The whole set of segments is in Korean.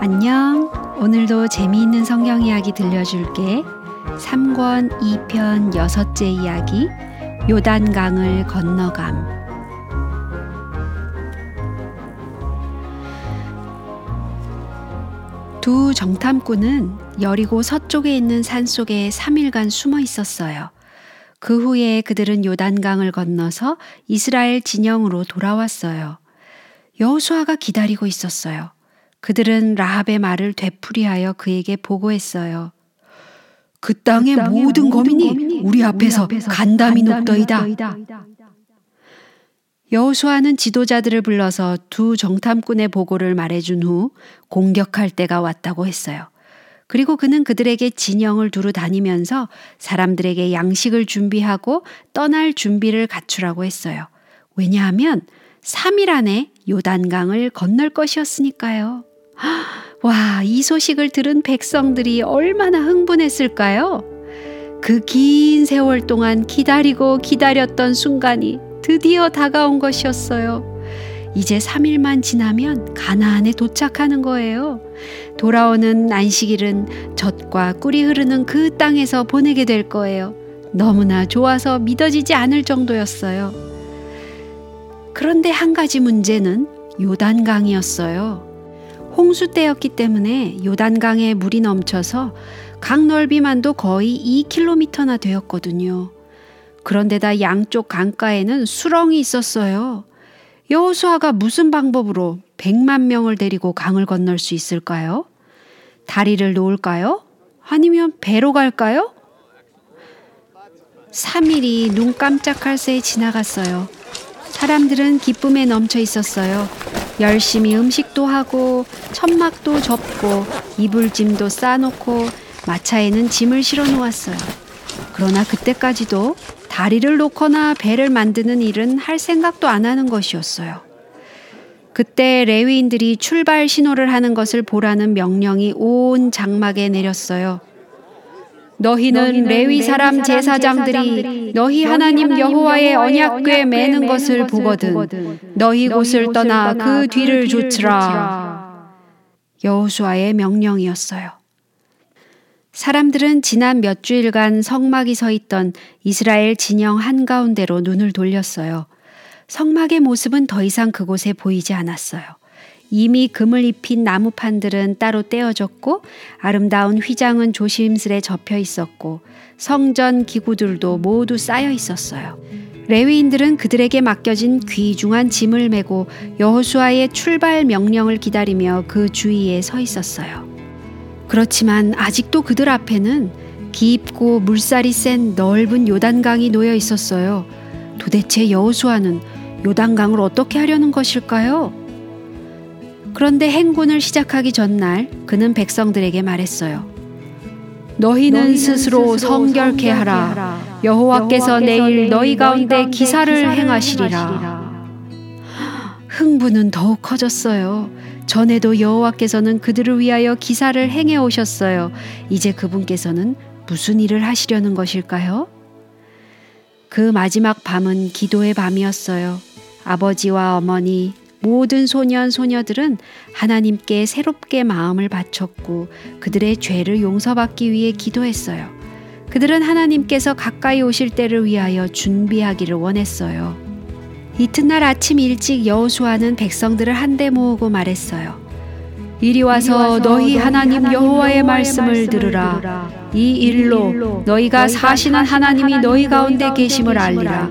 안녕. 오늘도 재미있는 성경 이야기 들려줄게. 3권 2편 여섯째 이야기. 요단강을 건너감. 두 정탐꾼은 여리고 서쪽에 있는 산 속에 3일간 숨어 있었어요. 그 후에 그들은 요단강을 건너서 이스라엘 진영으로 돌아왔어요. 여호수아가 기다리고 있었어요. 그들은 라합의 말을 되풀이하여 그에게 보고했어요. 그 땅의, 그 땅의 모든, 거민이, 거민이 우리 앞에서, 우리 앞에서 간담이 높더이다. 여호수아는 지도자들을 불러서 두 정탐꾼의 보고를 말해준 후 공격할 때가 왔다고 했어요. 그리고 그는 그들에게 진영을 두루 다니면서 사람들에게 양식을 준비하고 떠날 준비를 갖추라고 했어요. 왜냐하면 3일 안에 요단강을 건널 것이었으니까요. 와, 이 소식을 들은 백성들이 얼마나 흥분했을까요? 그 긴 세월 동안 기다리고 기다렸던 순간이 드디어 다가온 것이었어요. 이제 3일만 지나면 가나안에 도착하는 거예요. 돌아오는 안식일은 젖과 꿀이 흐르는 그 땅에서 보내게 될 거예요. 너무나 좋아서 믿어지지 않을 정도였어요. 그런데 한 가지 문제는 요단강이었어요. 홍수 때였기 때문에 요단강에 물이 넘쳐서 강 넓이만도 거의 2km나 되었거든요. 그런데다 양쪽 강가에는 수렁이 있었어요. 여호수아가 무슨 방법으로 100만 명을 데리고 강을 건널 수 있을까요? 다리를 놓을까요? 아니면 배로 갈까요? 3일이 눈 깜짝할 새에 지나갔어요. 사람들은 기쁨에 넘쳐 있었어요. 열심히 음식도 하고 천막도 접고 이불짐도 싸놓고 마차에는 짐을 실어 놓았어요. 그러나 그때까지도 다리를 놓거나 배를 만드는 일은 할 생각도 안 하는 것이었어요. 그때 레위인들이 출발 신호를 하는 것을 보라는 명령이 온 장막에 내렸어요. 너희는 레위 사람 제사장들이 너희 하나님 여호와의 언약궤 매는 것을 보거든 너희 곳을 떠나 그 뒤를 좇으라. 여호수아의 명령이었어요. 사람들은 지난 몇 주일간 성막이 서 있던 이스라엘 진영 한가운데로 눈을 돌렸어요. 성막의 모습은 더 이상 그곳에 보이지 않았어요. 이미 금을 입힌 나무판들은 따로 떼어졌고 아름다운 휘장은 조심스레 접혀 있었고 성전 기구들도 모두 쌓여 있었어요. 레위인들은 그들에게 맡겨진 귀중한 짐을 메고 여호수아의 출발 명령을 기다리며 그 주위에 서 있었어요. 그렇지만 아직도 그들 앞에는 깊고 물살이 센 넓은 요단강이 놓여 있었어요. 도대체 여호수아는 요단강을 어떻게 하려는 것일까요? 그런데 행군을 시작하기 전날 그는 백성들에게 말했어요. 너희는 스스로 성결케 하라. 여호와께서 내일 너희 가운데 기사를 행하시리라. 흥분은 더욱 커졌어요. 전에도 여호와께서는 그들을 위하여 기사를 행해 오셨어요. 이제 그분께서는 무슨 일을 하시려는 것일까요? 그 마지막 밤은 기도의 밤이었어요. 아버지와 어머니, 모든 소년, 소녀들은 하나님께 새롭게 마음을 바쳤고 그들의 죄를 용서받기 위해 기도했어요. 그들은 하나님께서 가까이 오실 때를 위하여 준비하기를 원했어요. 이튿날 아침 일찍 여호수아는 백성들을 한데 모으고 말했어요. 이리 와서 너희 하나님 여호와의 말씀을 들으라. 이 일로 너희가 사시는 하나님이 너희 가운데 계심을 알리라.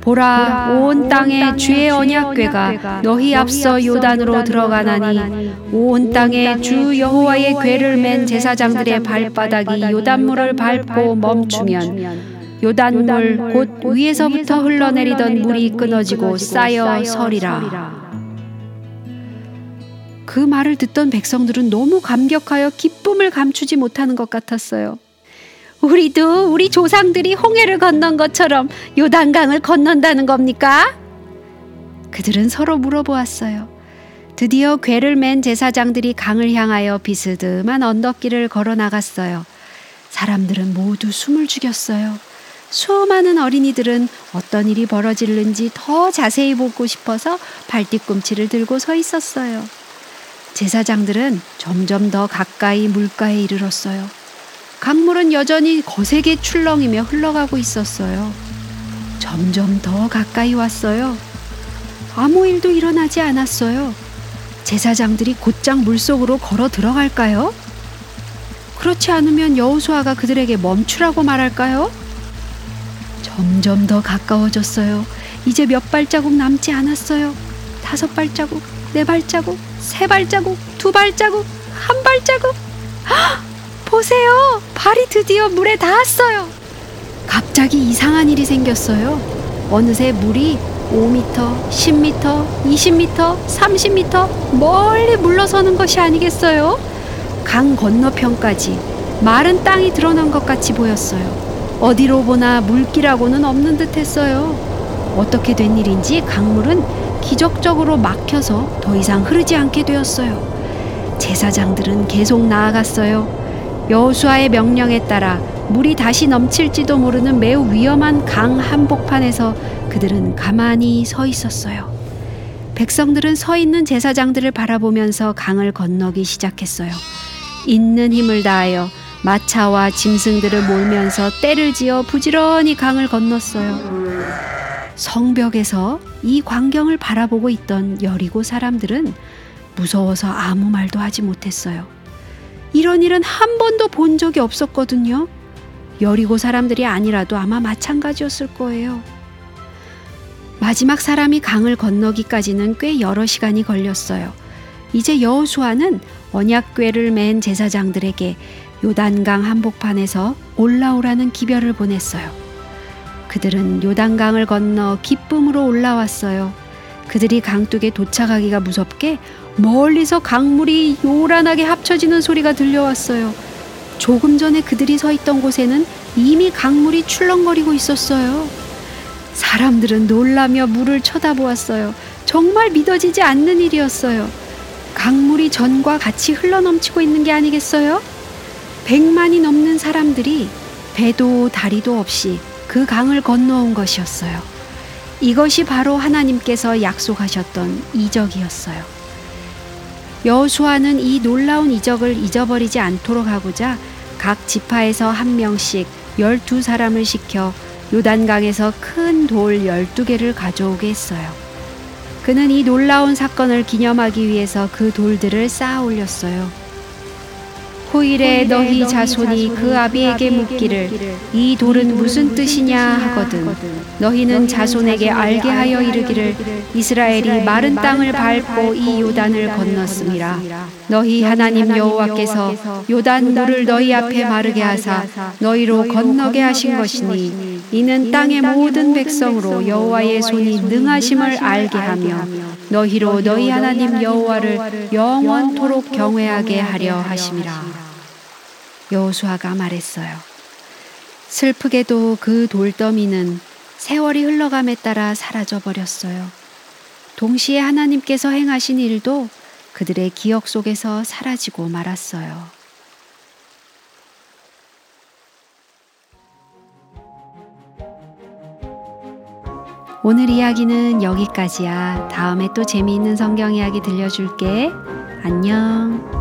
보라 온 땅에 주의 언약궤가 너희 앞서 요단으로 들어가나니 온 땅에 주 여호와의 궤를 맨 제사장들의 발바닥이 요단물을 밟고 멈추면 요단물 곧 위에서부터 흘러내리던 물이 끊어지고 쌓여 서리라. 그 말을 듣던 백성들은 너무 감격하여 기쁨을 감추지 못하는 것 같았어요. 우리도 우리 조상들이 홍해를 건넌 것처럼 요단강을 건넌다는 겁니까? 그들은 서로 물어보았어요. 드디어 괴를 맨 제사장들이 강을 향하여 비스듬한 언덕길을 걸어 나갔어요. 사람들은 모두 숨을 죽였어요. 수많은 어린이들은 어떤 일이 벌어질는지 더 자세히 보고 싶어서 발뒤꿈치를 들고 서 있었어요. 제사장들은 점점 더 가까이 물가에 이르렀어요. 강물은 여전히 거세게 출렁이며 흘러가고 있었어요. 점점 더 가까이 왔어요. 아무 일도 일어나지 않았어요. 제사장들이 곧장 물속으로 걸어 들어갈까요? 그렇지 않으면 여호수아가 그들에게 멈추라고 말할까요? 점점 더 가까워졌어요. 이제 몇 발자국 남지 않았어요. 다섯 발자국, 네 발자국, 세 발자국, 두 발자국, 한 발자국. 헉! 보세요. 발이 드디어 물에 닿았어요. 갑자기 이상한 일이 생겼어요. 어느새 물이 5m, 10m, 20m, 30m 멀리 물러서는 것이 아니겠어요? 강 건너편까지 마른 땅이 드러난 것 같이 보였어요. 어디로 보나 물길하고는 없는 듯 했어요. 어떻게 된 일인지 강물은 기적적으로 막혀서 더 이상 흐르지 않게 되었어요. 제사장들은 계속 나아갔어요. 여호수아의 명령에 따라 물이 다시 넘칠지도 모르는 매우 위험한 강 한복판에서 그들은 가만히 서 있었어요. 백성들은 서 있는 제사장들을 바라보면서 강을 건너기 시작했어요. 있는 힘을 다하여 마차와 짐승들을 몰면서 때를 지어 부지런히 강을 건넜어요. 성벽에서 이 광경을 바라보고 있던 여리고 사람들은 무서워서 아무 말도 하지 못했어요. 이런 일은 한 번도 본 적이 없었거든요. 여리고 사람들이 아니라도 아마 마찬가지였을 거예요. 마지막 사람이 강을 건너기까지는 꽤 여러 시간이 걸렸어요. 이제 여호수아는 언약궤를 맨 제사장들에게 요단강 한복판에서 올라오라는 기별을 보냈어요. 그들은 요단강을 건너 기쁨으로 올라왔어요. 그들이 강둑에 도착하기가 무섭게 멀리서 강물이 요란하게 합쳐지는 소리가 들려왔어요. 조금 전에 그들이 서 있던 곳에는 이미 강물이 출렁거리고 있었어요. 사람들은 놀라며 물을 쳐다보았어요. 정말 믿어지지 않는 일이었어요. 강물이 전과 같이 흘러넘치고 있는 게 아니겠어요? 백만이 넘는 사람들이 배도 다리도 없이 그 강을 건너온 것이었어요. 이것이 바로 하나님께서 약속하셨던 이적이었어요. 여호수아는 이 놀라운 이적을 잊어버리지 않도록 하고자 각 지파에서 한 명씩 열두 사람을 시켜 요단강에서 큰 돌 열두 개를 가져오게 했어요. 그는 이 놀라운 사건을 기념하기 위해서 그 돌들을 쌓아 올렸어요. 후일에 너희 자손이 그 아비에게 묻기를 이 돌은 무슨 뜻이냐 하거든. 너희는 자손에게 알게 하여 이르기를 이스라엘이 마른 땅을 밟고 이 요단을 건넜음이라 너희 하나님 여호와께서 요단 물을 너희 앞에 마르게 하사 너희로 건너게 하신 것이니 이는 땅의 모든 백성으로 여호와의 손이 능하심을 알게 하며 너희로 너희 하나님 여호와를 영원토록 경외하게 하려 하심이라. 여호수아가 말했어요. 슬프게도 그 돌더미는 세월이 흘러감에 따라 사라져 버렸어요. 동시에 하나님께서 행하신 일도 그들의 기억 속에서 사라지고 말았어요. 오늘 이야기는 여기까지야. 다음에 또 재미있는 성경 이야기 들려줄게. 안녕.